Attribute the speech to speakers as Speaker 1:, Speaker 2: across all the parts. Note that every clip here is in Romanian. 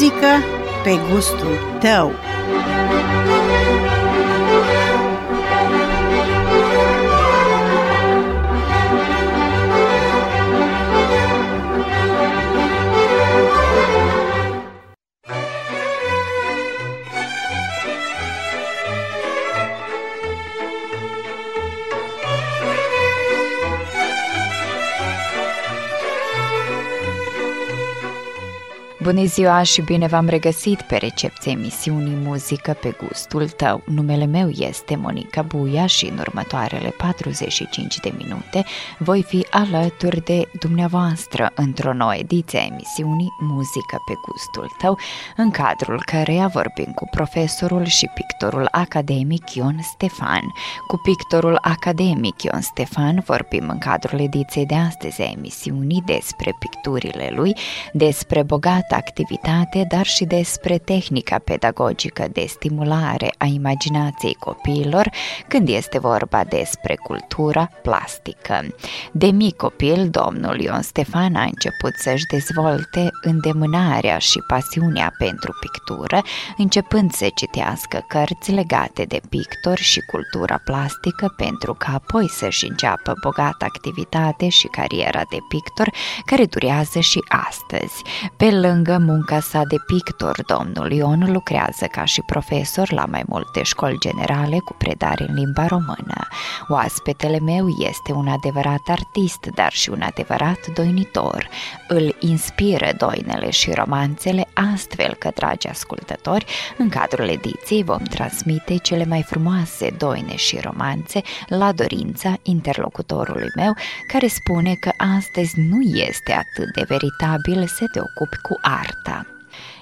Speaker 1: Muzică pe gustul tău.
Speaker 2: Bună ziua și bine v-am regăsit pe recepția emisiunii Muzică pe gustul tău. Numele meu este Monica Buia și în următoarele 45 de minute voi fi alături de dumneavoastră într-o nouă ediție a emisiunii Muzică pe gustul tău, în cadrul căreia vorbim cu profesorul și pictorul academic Ion Stefan. Cu pictorul academic Ion Stefan vorbim în cadrul ediției de astăzi a emisiunii despre picturile lui, despre bogata activitate, dar și despre tehnica pedagogică de stimulare a imaginației copiilor când este vorba despre cultura plastică. De mic copil, domnul Ion Stefan a început să-și dezvolte îndemânarea și pasiunea pentru pictură, începând să citească cărți legate de pictor și cultura plastică pentru ca apoi să-și înceapă bogată activitate și cariera de pictor care durează și astăzi. Pe lângă lângă munca sa de pictor, domnul Ion lucrează ca și profesor la mai multe școli generale cu predare în limba română. Oaspetele meu este un adevărat artist, dar și un adevărat doinitor. Îl inspiră doinele și romanțele astfel că, dragi ascultători, în cadrul ediției vom transmite cele mai frumoase doine și romanțe la dorința interlocutorului meu, care spune că astăzi nu este atât de veritabil să te ocupi cu arta.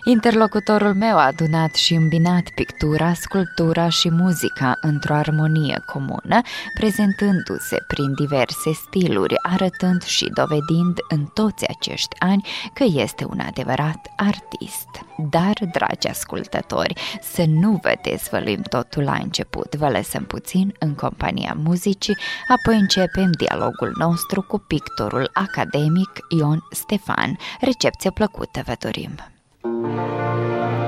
Speaker 2: Interlocutorul meu a adunat și îmbinat pictura, sculptura și muzica într-o armonie comună, prezentându-se prin diverse stiluri, arătând și dovedind în toți acești ani că este un adevărat artist. Dar, dragi ascultători, să nu vă dezvăluim totul la început, vă lăsăm puțin în compania muzicii, apoi începem dialogul nostru cu pictorul academic Ion Stefan. Recepție plăcută vă dorim! Thank you.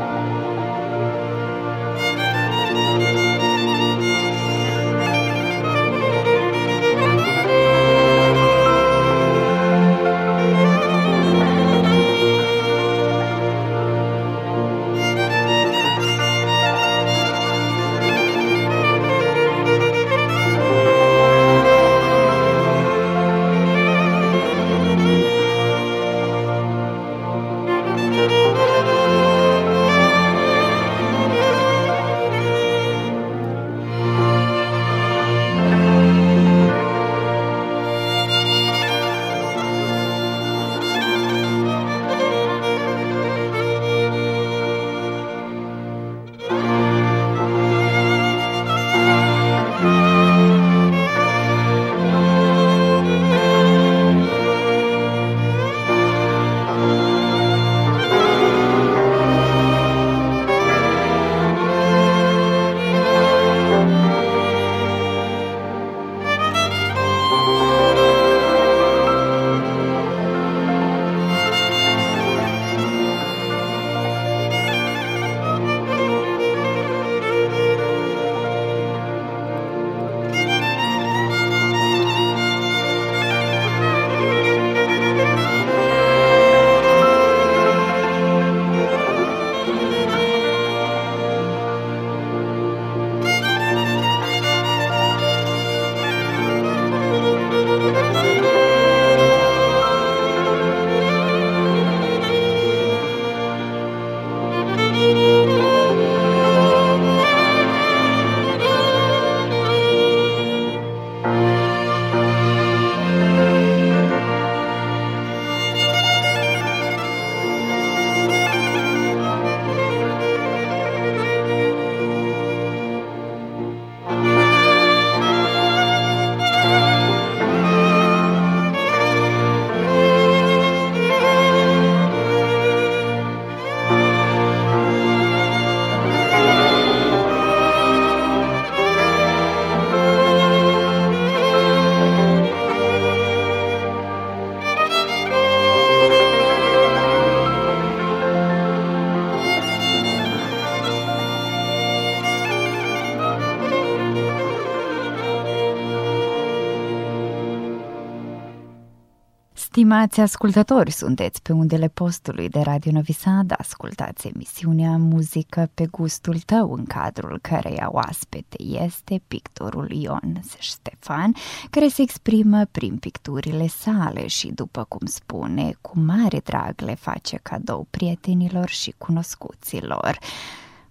Speaker 2: Stimați ascultători, sunteți pe undele postului de Radio Novi Sad, ascultați emisiunea Muzică pe gustul tău, în cadrul căreia oaspete este pictorul Ion Ștefan, care se exprimă prin picturile sale și, după cum spune, cu mare drag le face cadou prietenilor și cunoscuților.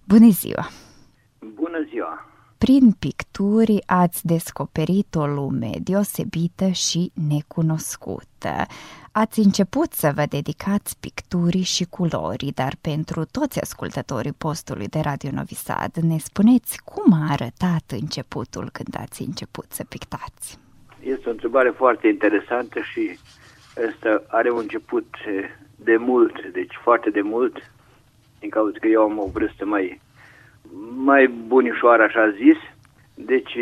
Speaker 2: Bună ziua!
Speaker 3: Bună ziua!
Speaker 2: Prin picturi ați descoperit o lume deosebită și necunoscută. Ați început să vă dedicați picturii și culorii, dar pentru toți ascultătorii postului de Radio Novi Sad, ne spuneți cum a arătat începutul când ați început să pictați?
Speaker 3: Este o întrebare foarte interesantă și asta are un început de mult, deci foarte de mult, din cauza că eu am o vârstă mai mai bunișoară, așa zis. Deci,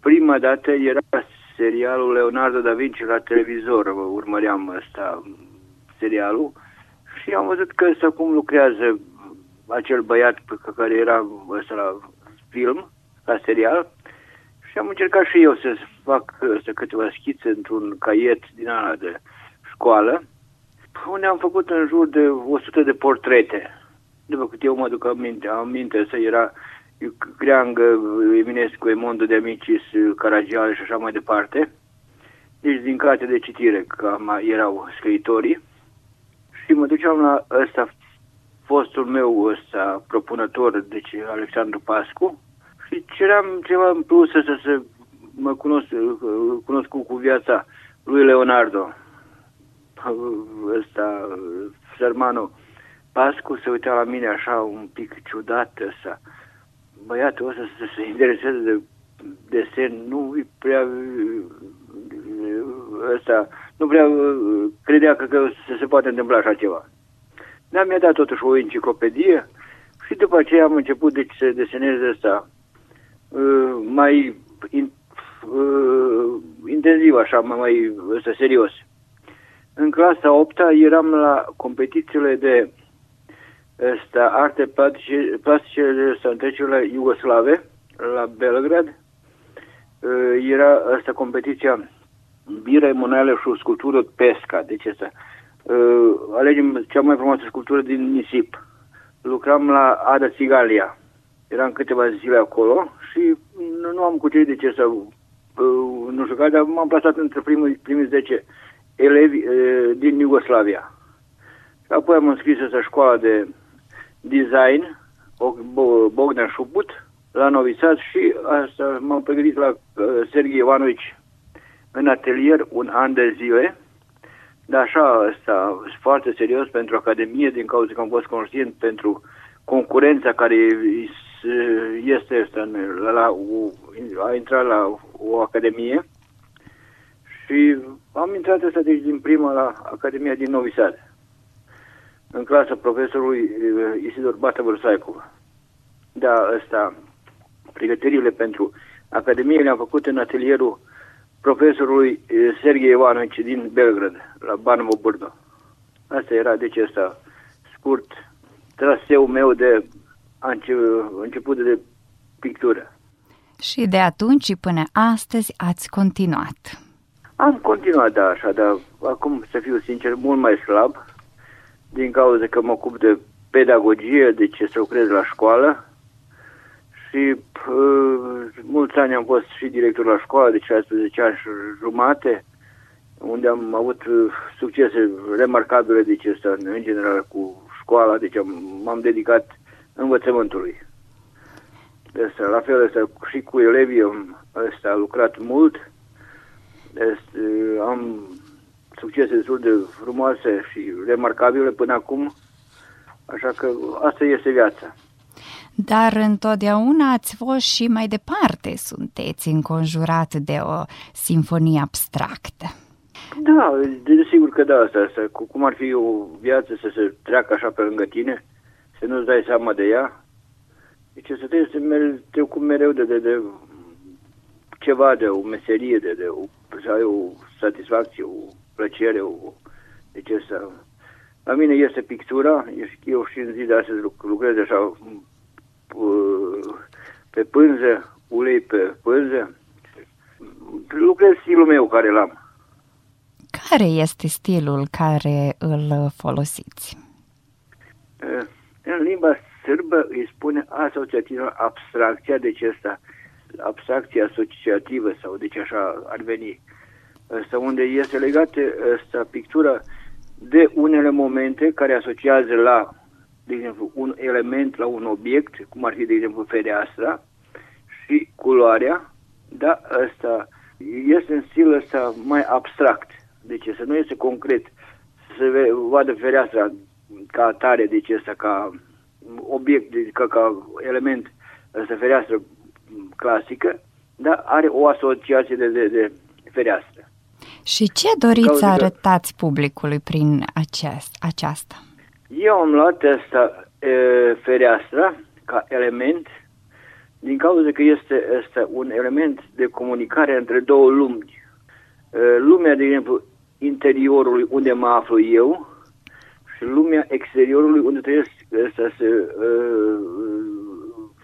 Speaker 3: prima dată era serialul Leonardo da Vinci la televizor, urmăream ăsta, serialul, și am văzut că ăsta cum lucrează acel băiat pe care era ăsta la film, la serial, și am încercat și eu să fac să câteva schițe într-un caiet din ala de școală, unde am făcut în jur de 100 de portrete după cât eu mă duc aminte, aminte să era Creangă, Eminescu, Emondo de Amicis, Caragiale și așa mai departe. Deci din carte de citire, cam erau scriitorii. Și mă duceam la ăsta, fostul meu ăsta propunător, deci Alexandru Pascu, și ceream ceva în plus să, să mă cunosc, cunosc cu viața lui Leonardo, ăsta, sărmanul Pascu se uita la mine așa un pic ciudat ăsta. Băiatul ăsta să se intereseze de desen, nu prea ăsta, nu prea credea că, că se poate întâmpla așa ceva. Dar mi-a dat totuși o enciclopedie și după aceea am început deci, să desenez ăsta uh, mai in, uh, intensiv, așa, mai ăsta, serios. În clasa 8 eram la competițiile de ăsta, arte plastice, plastice de Iugoslave, la Belgrad. Era asta competiția Bira Emanuele și o sculptură Pesca. Deci asta. Alegem cea mai frumoasă sculptură din nisip. Lucram la Ada Sigalia. Eram câteva zile acolo și nu, nu am cucerit de ce să nu știu care, dar m-am plasat între primii, primii 10 elevi din Iugoslavia. Și apoi am înscris să școala de design, Bogdan Șubut, la Novi Sad și asta m-am pregătit la uh, Sergei Ivanovici în atelier un an de zile, dar așa, asta foarte serios pentru Academie, din cauza că am fost conștient pentru concurența care este asta, la, la, a intrat la o Academie. Și am intrat asta deci din prima la Academia din Novi Sad în clasa profesorului eh, Isidor Bata Vârsaicu. Da, ăsta, pregătirile pentru Academie le-am făcut în atelierul profesorului eh, Sergei Ivanovici din Belgrad, la Banovo Burdo. Asta era, deci, asta scurt traseul meu de început de pictură.
Speaker 2: Și de atunci până astăzi ați continuat.
Speaker 3: Am continuat, da, așa, dar acum, să fiu sincer, mult mai slab, din cauza că mă ocup de pedagogie, de ce să lucrez la școală și uh, mulți ani am fost și director la școală, de 16 ani și jumate, unde am avut uh, succese remarcabile, deci asta, în general, cu școala, deci am, m-am dedicat învățământului. Asta, la fel asta, și cu elevii am asta, lucrat mult, asta, am succese destul de frumoase și remarcabile până acum, așa că asta este viața.
Speaker 2: Dar întotdeauna ați fost și mai departe sunteți înconjurat de o sinfonie abstractă.
Speaker 3: Da, desigur că da, asta, asta, cum ar fi o viață să se treacă așa pe lângă tine, să nu-ți dai seama de ea, deci să te, să te ocupi mereu de, de, de ceva, de o meserie, de, de o, să ai o satisfacție, o plăcere, o, deci asta, la mine este pictura, eu și în zi de astăzi lucrez așa pe pânză, ulei pe pânză, lucrez stilul meu care l-am.
Speaker 2: Care este stilul care îl folosiți?
Speaker 3: În limba sârbă îi spune asociativă abstracția, deci asta, abstracție asociativă sau deci așa ar veni. Asta unde este legată asta pictura de unele momente care asociază la, de exemplu, un element la un obiect, cum ar fi, de exemplu, fereastra și culoarea, da, asta este în stil ăsta mai abstract. Deci să nu este concret, să se vadă fereastra ca atare, deci asta ca obiect, deci ca, ca element, asta fereastră clasică, dar are o asociație de, de, de fereastră.
Speaker 2: Și ce doriți să arătați publicului prin aceast, aceasta?
Speaker 3: Eu am luat asta e, fereastra ca element din cauza că este este un element de comunicare între două lumi. Lumea, de exemplu, interiorului unde mă aflu eu și lumea exteriorului unde trebuie să se... Uh,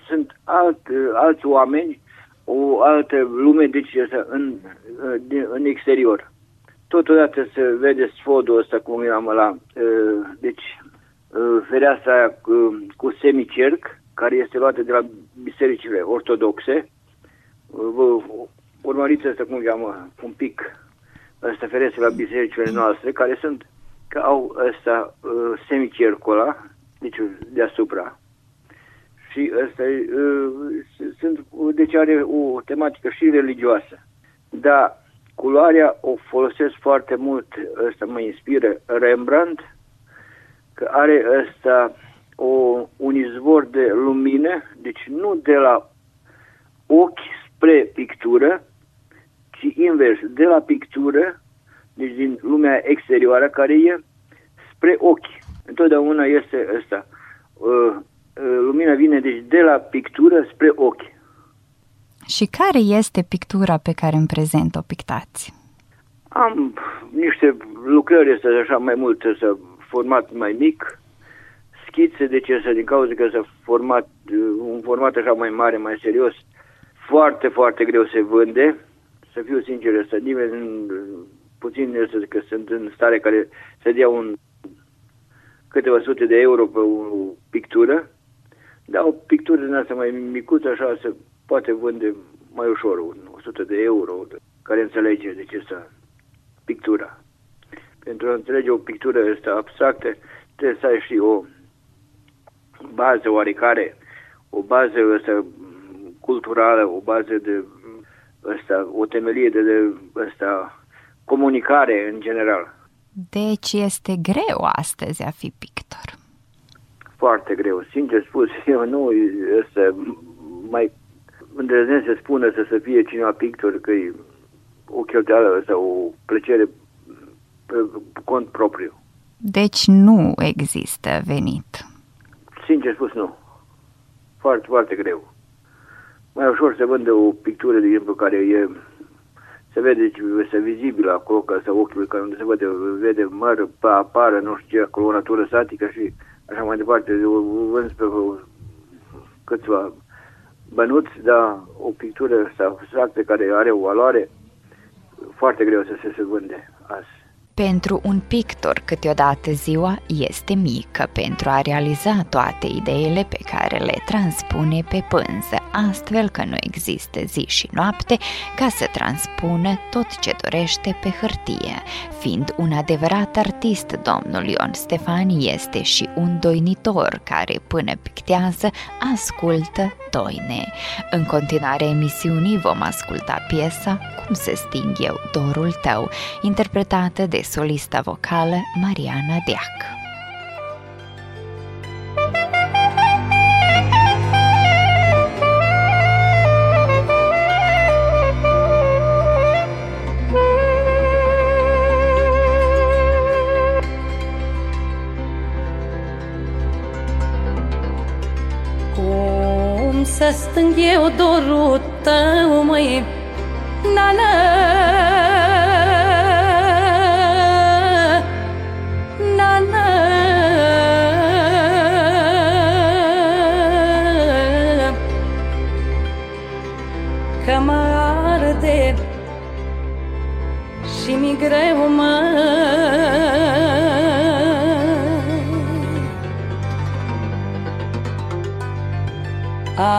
Speaker 3: sunt alt, alți oameni, o altă lume, deci asta, în, în exterior. Totodată se vede sfodul ăsta, cum am la... Uh, deci, uh, fereastra cu, cu semicerc, care este luată de la bisericile ortodoxe. Vă urmăriți asta cum cheamă, un pic, ăsta ferește la bisericile noastre, care sunt, că au ăsta uh, semicircula, deci deasupra. Și ăsta uh, sunt, deci are o tematică și religioasă. Dar culoarea o folosesc foarte mult, ăsta mă inspiră Rembrandt, că are ăsta o, un izvor de lumină, deci nu de la ochi spre pictură, ci invers, de la pictură, deci din lumea exterioară care e, spre ochi. Întotdeauna este ăsta. Uh, uh, lumina vine deci de la pictură spre ochi.
Speaker 2: Și care este pictura pe care în prezent o pictați?
Speaker 3: Am niște lucrări, este așa mai mult, să format mai mic, schițe, de ce să din cauza că s-a format un format așa mai mare, mai serios, foarte, foarte greu se vânde. Să fiu sincer, să nimeni, puțin este că sunt în stare care să dea un câteva sute de euro pe o pictură, dar o pictură din asta mai micuță, așa, se poate vânde mai ușor, un 100 de euro, care înțelege de ce să pictura. Pentru a înțelege o pictură asta abstractă, trebuie să ai și o bază oarecare, o bază asta, culturală, o bază de asta, o temelie de, de asta, comunicare în general.
Speaker 2: Deci este greu astăzi a fi pictor.
Speaker 3: Foarte greu. Sincer spus, eu nu este mai îndrăznesc să spună să, să fie cineva pictor că e o cheltuială sau o plăcere pe cont propriu.
Speaker 2: Deci nu există venit.
Speaker 3: Sincer spus, nu. Foarte, foarte greu. Mai ușor se vândă o pictură, de exemplu, care e se vede, deci, este vizibil acolo, ca să ochiul care unde se vede, vede măr, pe apară, nu știu ce, acolo o natură statică și așa mai departe, o vânzi pe câțiva bănuți, dar o pictură abstractă care are o valoare, foarte greu să se, se vânde azi.
Speaker 2: Pentru un pictor, câteodată ziua este mică pentru a realiza toate ideile pe care le transpune pe pânză, astfel că nu există zi și noapte ca să transpună tot ce dorește pe hârtie. Fiind un adevărat artist, domnul Ion Stefan este și un doinitor care până pictează, ascultă doine. În continuare emisiunii vom asculta piesa Cum se sting eu dorul tău, interpretată de solista vocală Mariana Deac.
Speaker 4: Cum să stâng eu dorul tău, măi, na-na și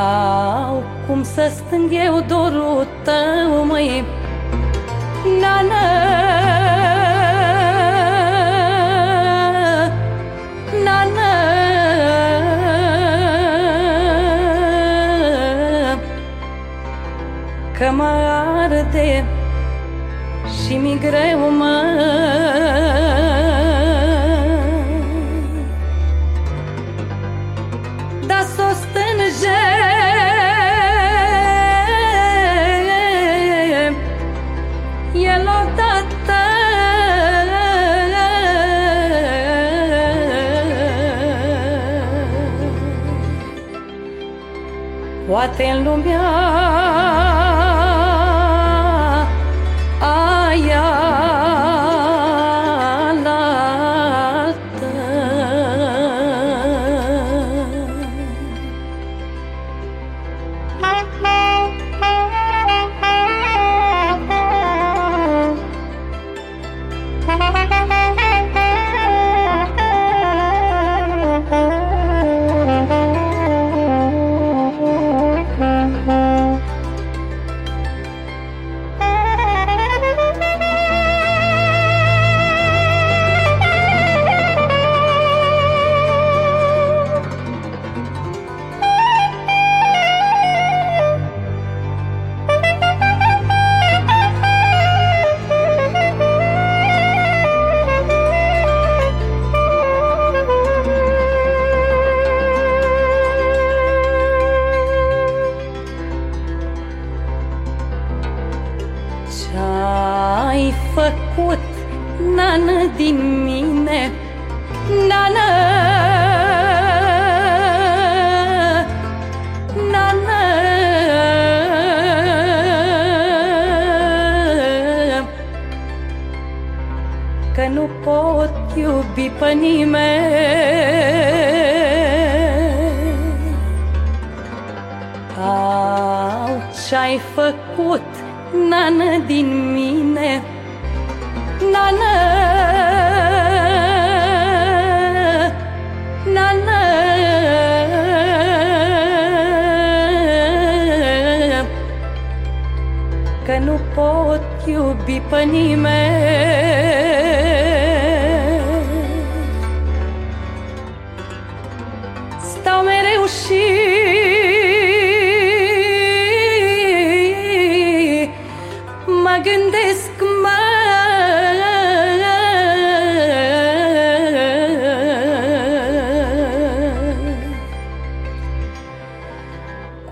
Speaker 4: Au cum să stâng eu dorul tău, măi Nană. Nană. Că mă arde și mi greu mă în lumea mă gândesc mă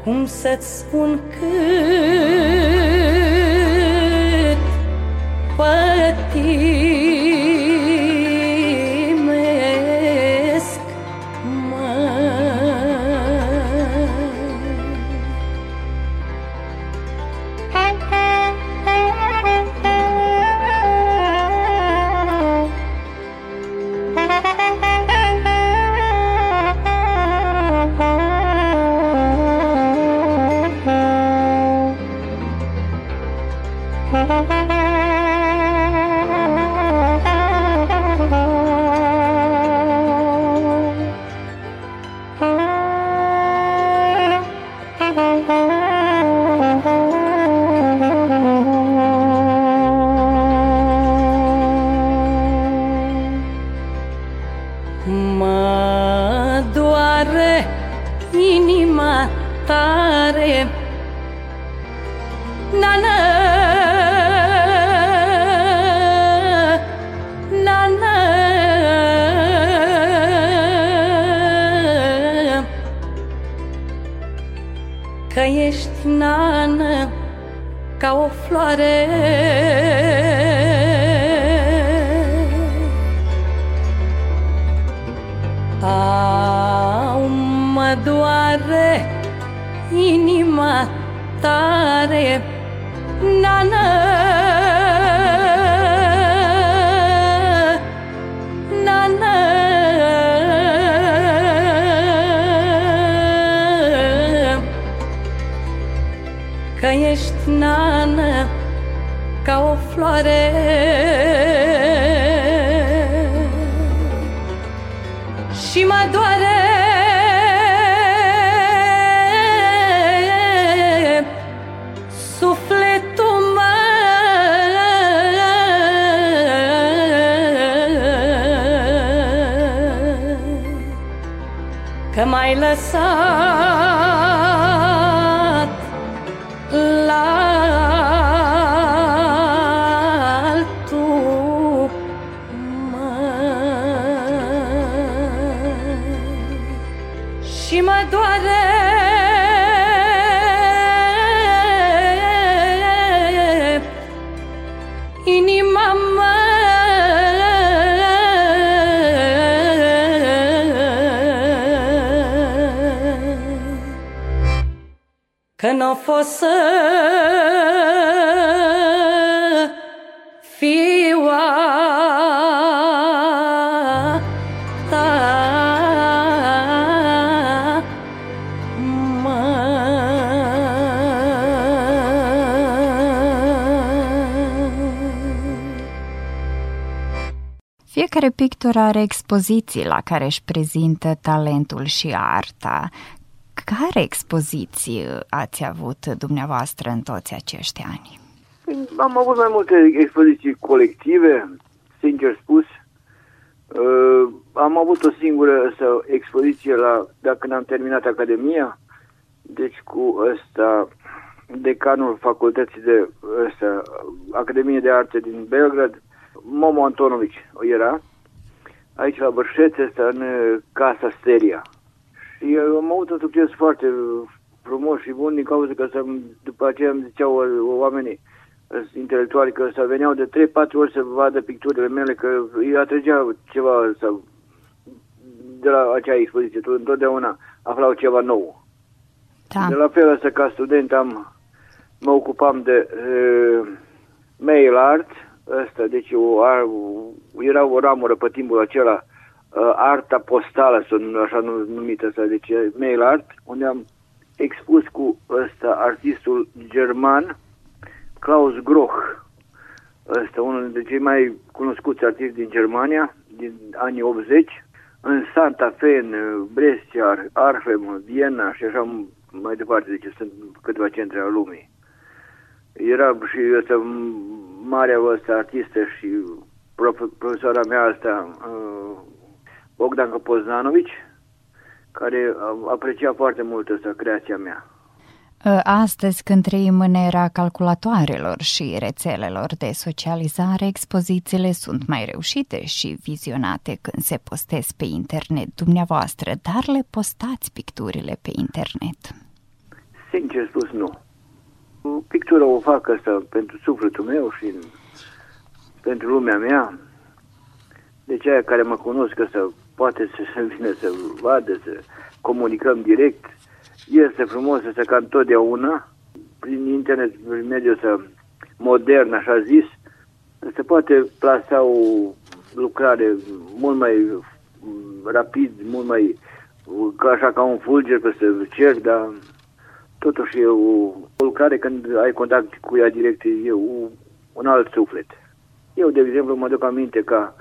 Speaker 4: Cum să-ți spun cât pătimesc Că ești nană ca o floare. Au, mă doare inima tare Nană floare. Și mă doare. Sufletul meu Că m-ai lăsat Că n-a fost să fiu a ta mă.
Speaker 2: Fiecare pictor are expoziții la care își prezintă talentul și arta. Care expoziții ați avut dumneavoastră în toți acești ani?
Speaker 3: Am avut mai multe expoziții colective, sincer spus. Uh, am avut o singură sau, expoziție la, dacă când am terminat Academia, deci cu ăsta, decanul facultății de ăsta, Academie de Arte din Belgrad, Momo Antonovici era, aici la Bărșeț, ăsta, în uh, Casa Steria. Și eu am avut un succes foarte frumos și bun din cauza că să, după aceea îmi ziceau uh, oamenii uh, intelectuali că să veneau de 3-4 ori să vadă picturile mele, că îi atrăgea ceva sau de la acea expoziție, tot- întotdeauna aflau ceva nou.
Speaker 2: Da.
Speaker 3: De la fel asta ca student am, mă ocupam de uh, mail art, ăsta, deci o, ar, era o ramură pe timpul acela, uh, arta postală, sunt așa nu- numită asta, deci e mail art, unde am expus cu ăsta artistul german Klaus Groch, ăsta unul dintre cei mai cunoscuți artiști din Germania, din anii 80, în Santa Fe, în uh, Brescia, Arnhem, Viena și așa mai departe, deci sunt câteva centre ale lumii. Era și ăsta m- marea ăsta artistă și prof- profesoara mea asta, uh, Bogdan Poznanovici, care uh, aprecia foarte mult asta creația mea.
Speaker 2: Ă, Astăzi, când trăim în era calculatoarelor și rețelelor de socializare, expozițiile sunt mai reușite și vizionate când se postez pe internet dumneavoastră, dar le postați picturile pe internet.
Speaker 3: Sincer spus, nu. Pictura o fac asta pentru sufletul meu și pentru lumea mea. Deci aia care mă cunosc să poate să se vină să vadă, să comunicăm direct. Este frumos să ca întotdeauna, prin internet, prin mediul ăsta modern, așa zis, se poate plasa o lucrare mult mai mm, rapid, mult mai ca așa ca un fulger peste cer, dar totuși e o, o lucrare când ai contact cu ea direct, e o, un alt suflet. Eu, de exemplu, mă duc aminte ca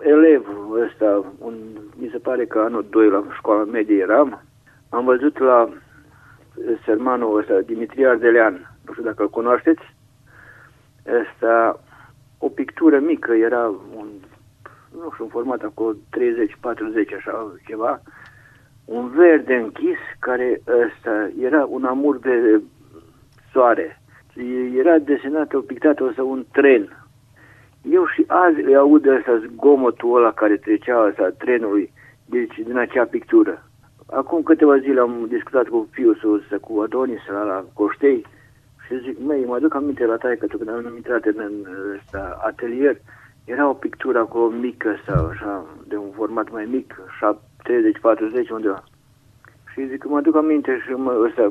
Speaker 3: elev ăsta, un, mi se pare că anul 2 la școala medie eram, am văzut la sermanul ăsta, Dimitrie Ardelean, nu știu dacă îl cunoașteți, ăsta, o pictură mică, era un, nu știu, un format acolo 30-40, așa ceva, un verde închis care ăsta era un amur de soare. Era desenat, pictat ăsta un tren. Eu și azi îi aud ăsta zgomotul ăla care trecea ăsta trenului, deci din acea pictură. Acum câteva zile am discutat cu fiul ăsta, cu Adonis la, la Coștei și zic, măi, mă aduc aminte la taică tu când am intrat în, în ăsta, atelier, era o pictură acolo mică sau așa, de un format mai mic, 30-40 undeva. Și zic că mă aduc aminte și mă, ăsta,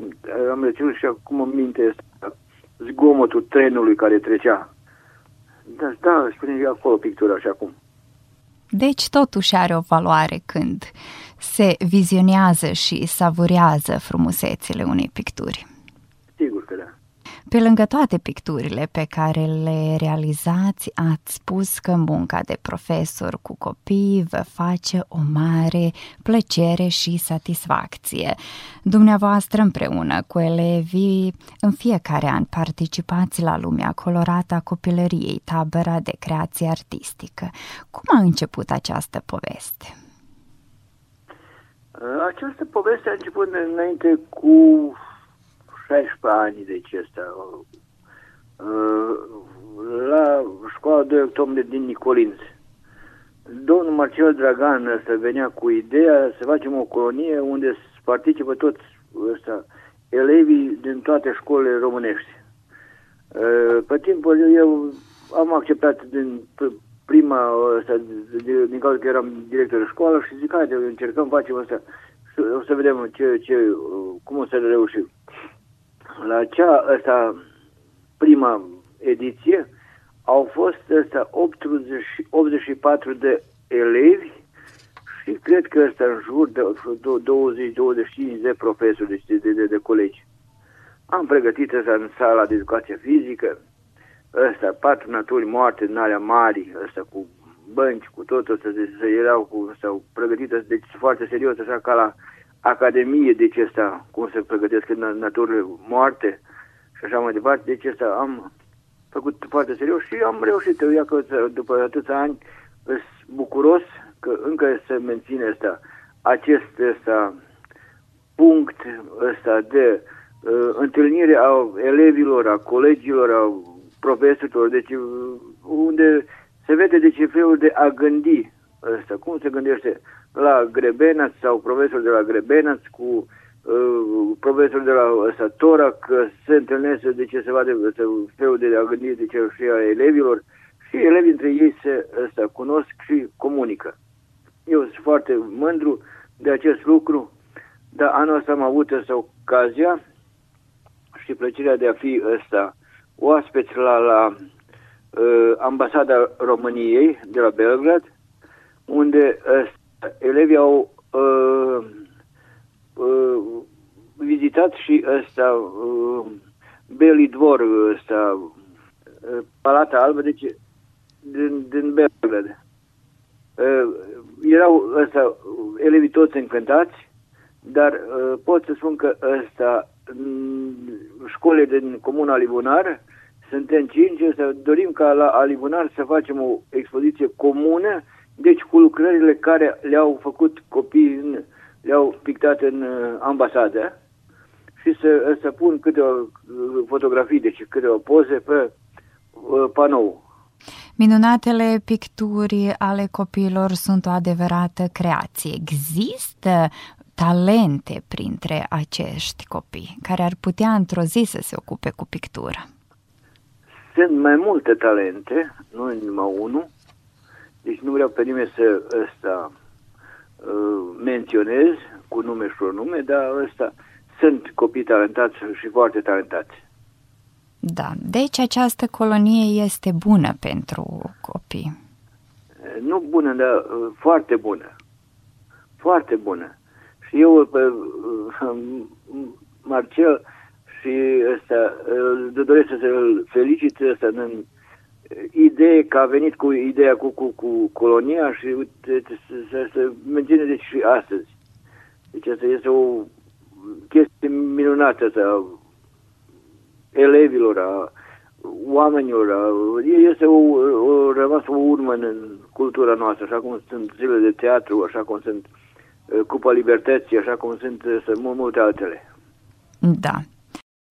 Speaker 3: am reținut și acum în minte ăsta, zgomotul trenului care trecea. Da, da, spune eu acolo pictura și acum.
Speaker 2: Deci totuși are o valoare când se vizionează și savurează frumusețile unei picturi.
Speaker 3: Sigur că da.
Speaker 2: Pe lângă toate picturile pe care le realizați, ați spus că munca de profesor cu copii vă face o mare plăcere și satisfacție. Dumneavoastră împreună cu elevii în fiecare an participați la lumea colorată a copilăriei, tabăra de creație artistică. Cum a început această poveste?
Speaker 3: Această poveste a început înainte cu 16 ani de ce asta. La școala 2 octombrie din Nicolinț. Domnul Marcel Dragan ăsta venea cu ideea să facem o colonie unde participă toți ăsta, elevii din toate școlile românești. Pe timpul eu am acceptat din prima asta, din cauza că eram director de școală și zic, haide, încercăm, facem asta, o să vedem ce, ce, cum o să reușim. La cea asta, prima ediție au fost asta 80, 84 de elevi și cred că ăsta în jur de 20-25 de profesori, deci de, de, de, de colegi. Am pregătit asta în sala de educație fizică, ăsta, patru naturi moarte în alea mari, ăsta cu bănci, cu tot, ăsta, deci erau cu, sau pregătite, deci foarte serios, așa ca la Academie, deci ăsta, cum se pregătesc în naturile moarte și așa mai departe, deci ăsta am făcut foarte serios și am reușit. Eu, că după atâția ani, sunt bucuros că încă se menține asta, acest ăsta, punct ăsta de uh, întâlnire a elevilor, a colegilor, a profesorilor, deci unde se vede de ce felul de a gândi ăsta, cum se gândește la Grebenaț sau profesor de la Grebenaț cu uh, profesor de la ăsta, Tora, că se întâlnesc de ce se vadă felul de a gândi de ce și a elevilor și elevii între ei se ăsta, cunosc și comunică. Eu sunt foarte mândru de acest lucru, dar anul ăsta am avut ăsta ocazia și plăcerea de a fi ăsta oaspeți la, la uh, ambasada României de la Belgrad, unde uh, elevii au uh, uh, vizitat și ăsta uh, Belidvor, ăsta uh, Palata Albă, deci din, din Belgrad. Uh, erau ăsta, elevii toți încântați, dar uh, pot să spun că ăsta școlile din Comuna Alibunar, suntem cinci, să dorim ca la Alibunar să facem o expoziție comună deci cu lucrările care le-au făcut copiii, le-au pictat în uh, ambasadă și să, să pun câteva uh, fotografii, deci câteva poze pe uh, panou.
Speaker 2: Minunatele picturi ale copiilor sunt o adevărată creație. Există talente printre acești copii care ar putea într-o zi să se ocupe cu pictura?
Speaker 3: Sunt mai multe talente, nu numai unul, deci nu vreau pe nimeni să ăsta uh, menționez cu nume și nume, dar ăsta sunt copii talentați și foarte talentați.
Speaker 2: Da, deci această colonie este bună pentru copii.
Speaker 3: Nu bună, dar uh, foarte bună. Foarte bună. Și eu pe uh, Marcel și ăsta, doresc să-l felicit ăsta în idee că a venit cu ideea cu, cu, cu colonia și uite, să se menține deci și astăzi. Deci asta este o chestie minunată asta, elevilor, a oamenilor, a, este o, o, rămas o urmă în cultura noastră, așa cum sunt zile de teatru, așa cum sunt Cupa Libertății, așa cum sunt, sunt multe altele.
Speaker 2: Da.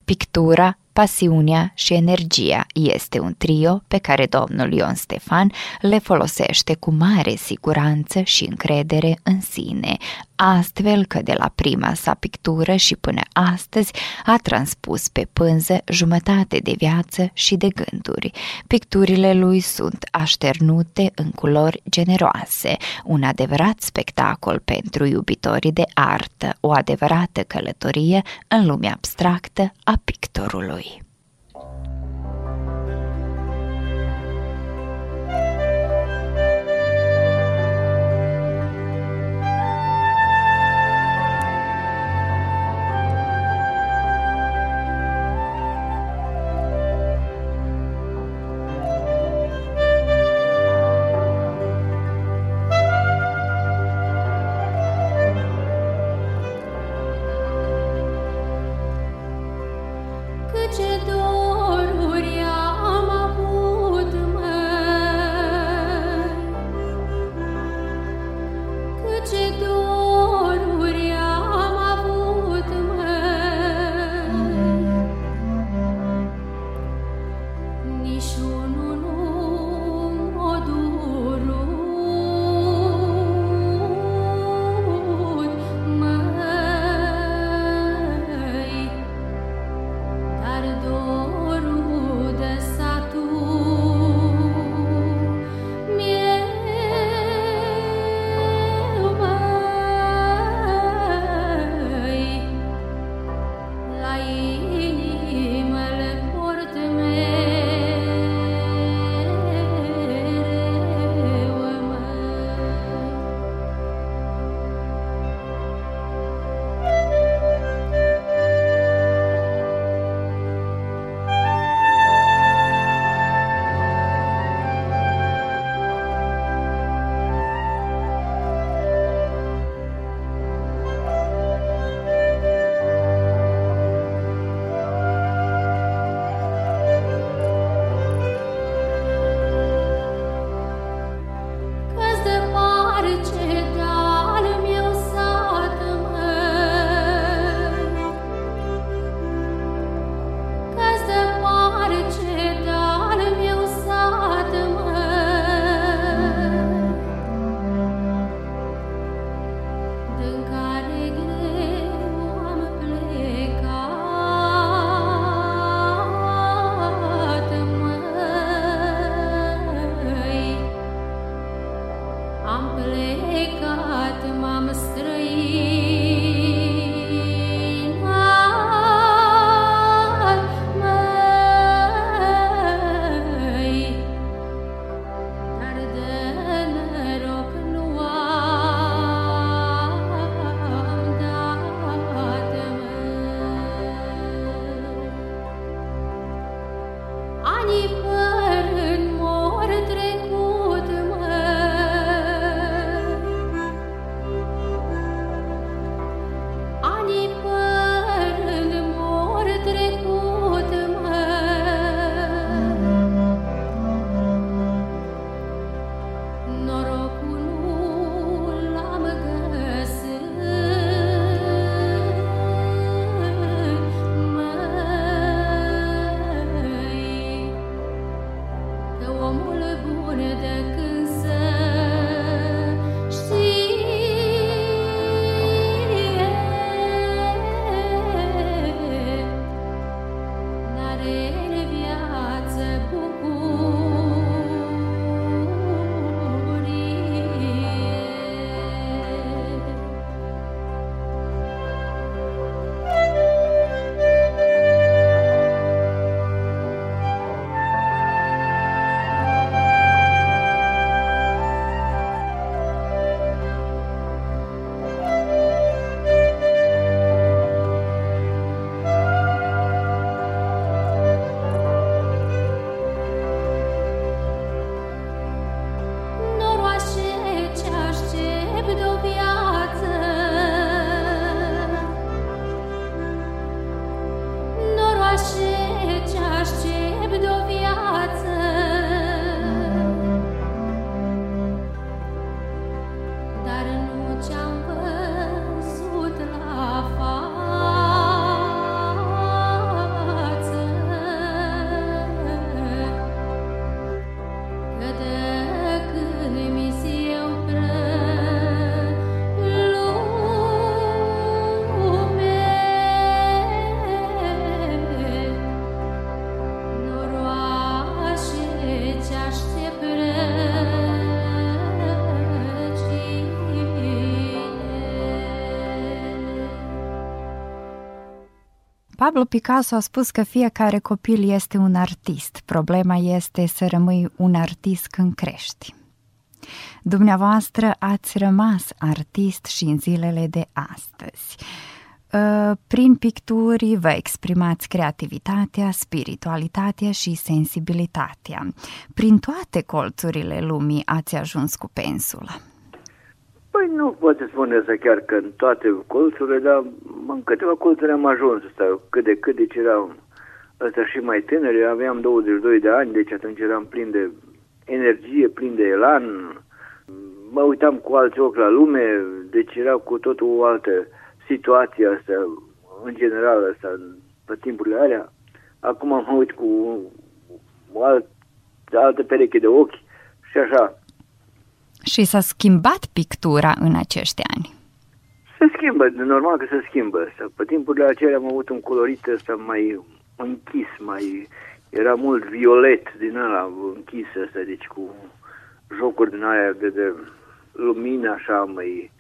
Speaker 2: Pictura pasiunea și energia este un trio pe care domnul Ion Stefan le folosește cu mare siguranță și încredere în sine, astfel că de la prima sa pictură și până astăzi a transpus pe pânză jumătate de viață și de gânduri. Picturile lui sunt așternute în culori generoase, un adevărat spectacol pentru iubitorii de artă, o adevărată călătorie în lumea abstractă a pictorului.
Speaker 4: Complexado Pablo Picasso a spus că fiecare copil este un artist. Problema este să rămâi un artist când crești. Dumneavoastră ați rămas artist și în zilele de astăzi. Ă, prin picturi vă exprimați creativitatea, spiritualitatea și sensibilitatea. Prin toate colțurile lumii ați ajuns cu pensula.
Speaker 3: Păi nu pot spune să chiar că în toate colțurile, dar în câteva colțuri am ajuns să cât de cât, deci era ăsta și mai tânăr, eu aveam 22 de ani, deci atunci eram plin de energie, plin de elan, mă uitam cu alți ochi la lume, deci era cu totul o altă situație asta, în general asta, pe timpurile alea. Acum mă uit cu o alt, altă pereche de ochi și așa.
Speaker 2: Și s-a schimbat pictura în acești ani?
Speaker 3: Se schimbă, normal că se schimbă. Pe timpurile acelea am avut un colorit ăsta mai închis, mai era mult violet din ăla închis ăsta, deci cu jocuri din aia de, de lumină așa mai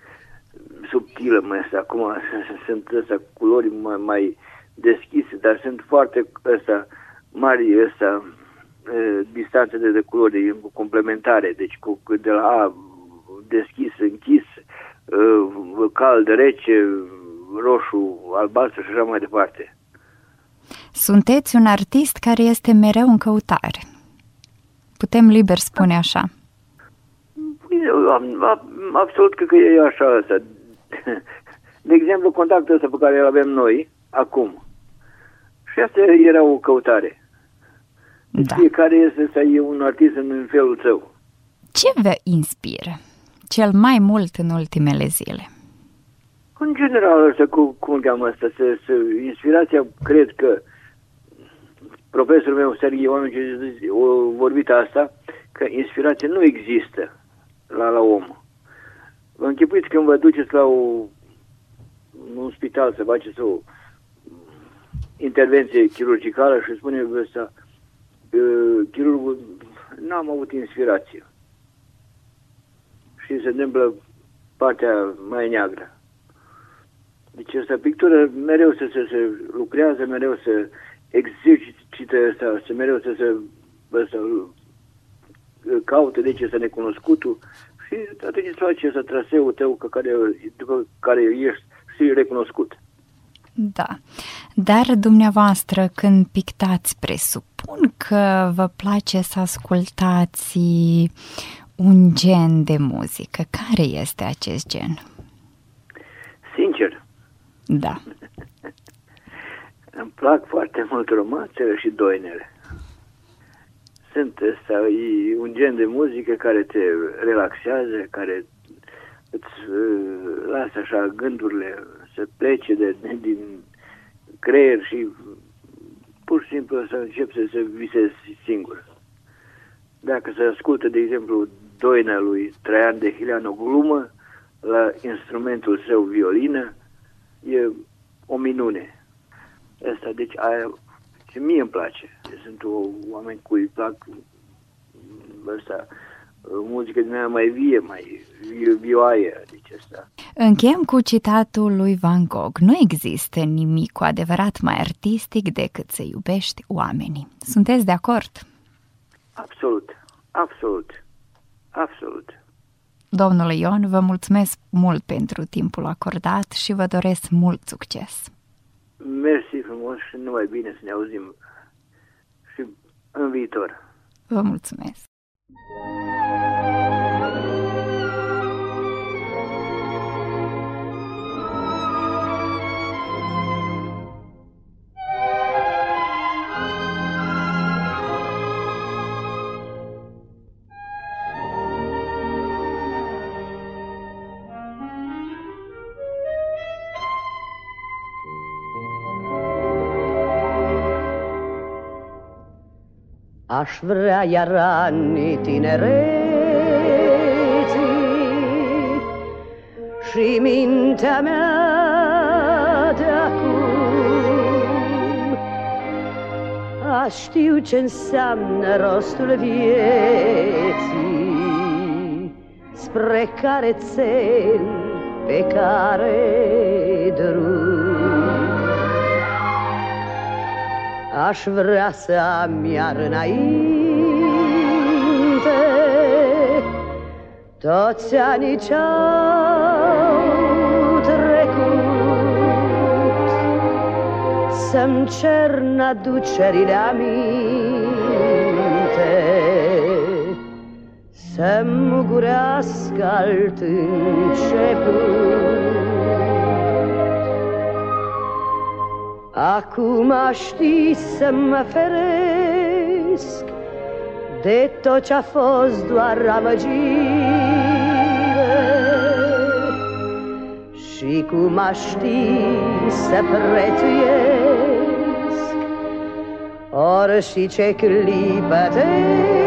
Speaker 3: subtilă, mai asta. Acum sunt ăsta culori mai, mai deschise, dar sunt foarte ăsta mari ăsta distanțe de, de culori complementare, deci cu, de la A deschis, închis, cald, rece, roșu, albastru și așa mai departe.
Speaker 2: Sunteți un artist care este mereu în căutare. Putem liber spune așa.
Speaker 3: Absolut că e așa asta. De exemplu, contactul ăsta pe care îl avem noi, acum. Și asta era o căutare. Da. Fiecare este să e un artist în felul său.
Speaker 2: Ce vă inspiră cel mai mult în ultimele zile?
Speaker 3: În general, asta, cu, cum cheamă asta, să, să, inspirația, cred că profesorul meu, Serghii Oameni, a vorbit asta, că inspirația nu există la, la om. Vă închipuiți când vă duceți la o, un spital să faceți o intervenție chirurgicală și spune ăsta, chirurgul, n-am avut inspirație. Și se întâmplă partea mai neagră. Deci asta pictură mereu să se, se lucrează, mereu să exercită asta, să mereu să se să caute de ce să necunoscutul și atunci îți face să traseul tău că care, după care ești și recunoscut.
Speaker 2: Da. Dar dumneavoastră, când pictați, presupun că vă place să ascultați un gen de muzică. Care este acest gen?
Speaker 3: Sincer.
Speaker 2: Da.
Speaker 3: Îmi plac foarte mult romanțele și doinele. Sunt ăsta, e un gen de muzică care te relaxează, care îți uh, lasă așa gândurile să plece de, de, din creier și pur și simplu să încep să se visezi singur. Dacă se ascultă, de exemplu, doina lui Traian de Hilean o glumă la instrumentul său violină, e o minune. Asta, deci aia, ce mie îmi place. Sunt o, oameni cu îi plac ăsta, muzică din aia mai vie, mai vioaie, deci asta.
Speaker 2: Încheiem cu citatul lui Van Gogh. Nu există nimic cu adevărat mai artistic decât să iubești oamenii. Sunteți de acord?
Speaker 3: Absolut, absolut, absolut.
Speaker 2: Domnule Ion, vă mulțumesc mult pentru timpul acordat și vă doresc mult succes.
Speaker 3: Mersi frumos și numai bine să ne auzim și în viitor.
Speaker 2: Vă mulțumesc.
Speaker 5: Música Aș vrea iar anii tinereții Și mintea mea de acum Aș știu ce înseamnă rostul vieții Spre care țel, pe care drum Aș vrea să am iar înainte. Toți anii ce-au trecut Să-mi cer aducerile aminte. Să-mi mugurească alt început Acum știi să mă feresc De tot ce-a fost doar amăgire. Și cum ști să prețuiesc Ori și ce clipă te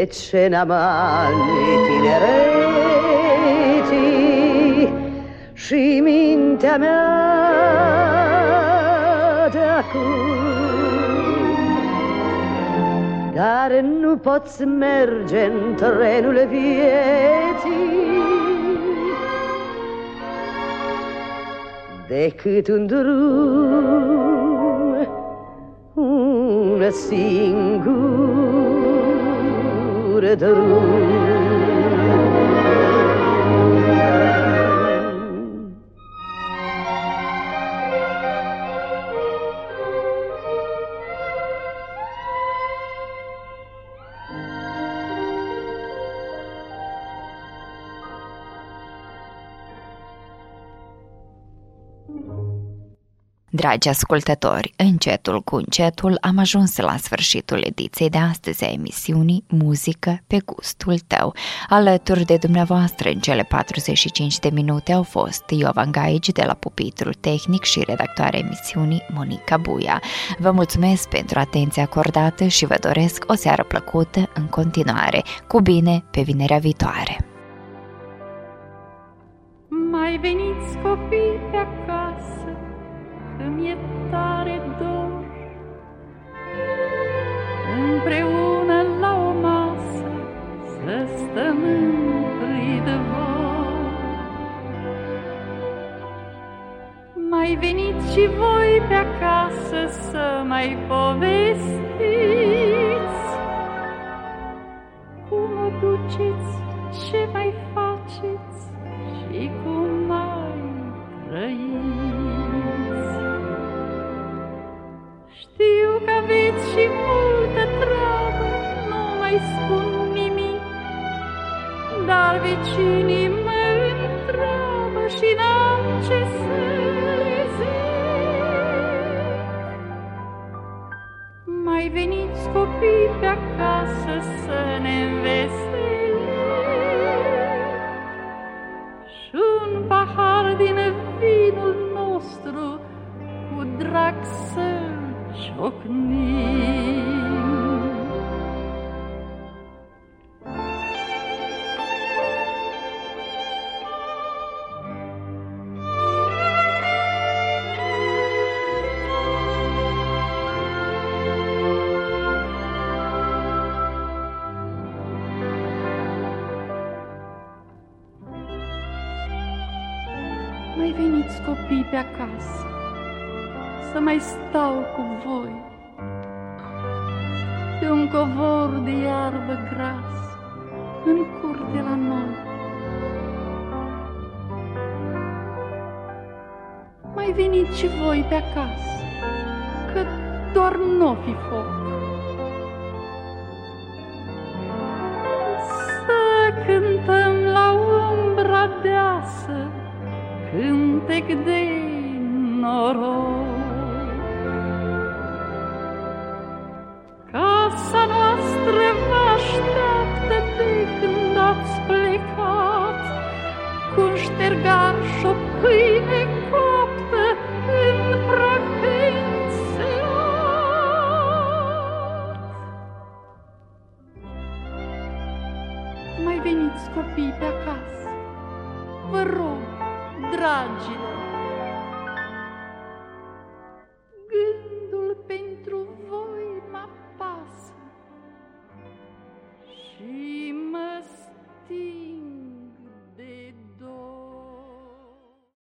Speaker 5: De ce n-am ani tinereții Și mintea mea de acum Dar nu poți merge în trenul vieții Decât un drum Un singur drum
Speaker 2: Dragi ascultători, încetul cu încetul am ajuns la sfârșitul ediției de astăzi a emisiunii Muzică pe gustul tău. Alături de dumneavoastră în cele 45 de minute au fost Iovan Gaici de la pupitrul tehnic și redactoarea emisiunii Monica Buia. Vă mulțumesc pentru atenția acordată și vă doresc o seară plăcută în continuare. Cu bine pe vinerea viitoare!
Speaker 6: Mai veniți copii pe acasă îmi e tare dor. Împreună la o masă Să stăm în de vor Mai veniți și voi pe acasă Să mai povestiți. Cum o duceți, ce mai faceți Și cum mai trăiți și multă treabă, nu mai spun nimic, dar vecinii mă întreabă și n-am ce să le zic. Mai veniți copii pe acasă să ne înveselim și un pahar din vinul nostru cu drag să ciocnim. Mai veniți copii pe acasă să mai stau cu voi pe un covor de iarbă gras în curte la noi. Mai veniți și voi pe acasă, că doar nu fi foc. Să cântăm la umbra deasă cântec de noroc.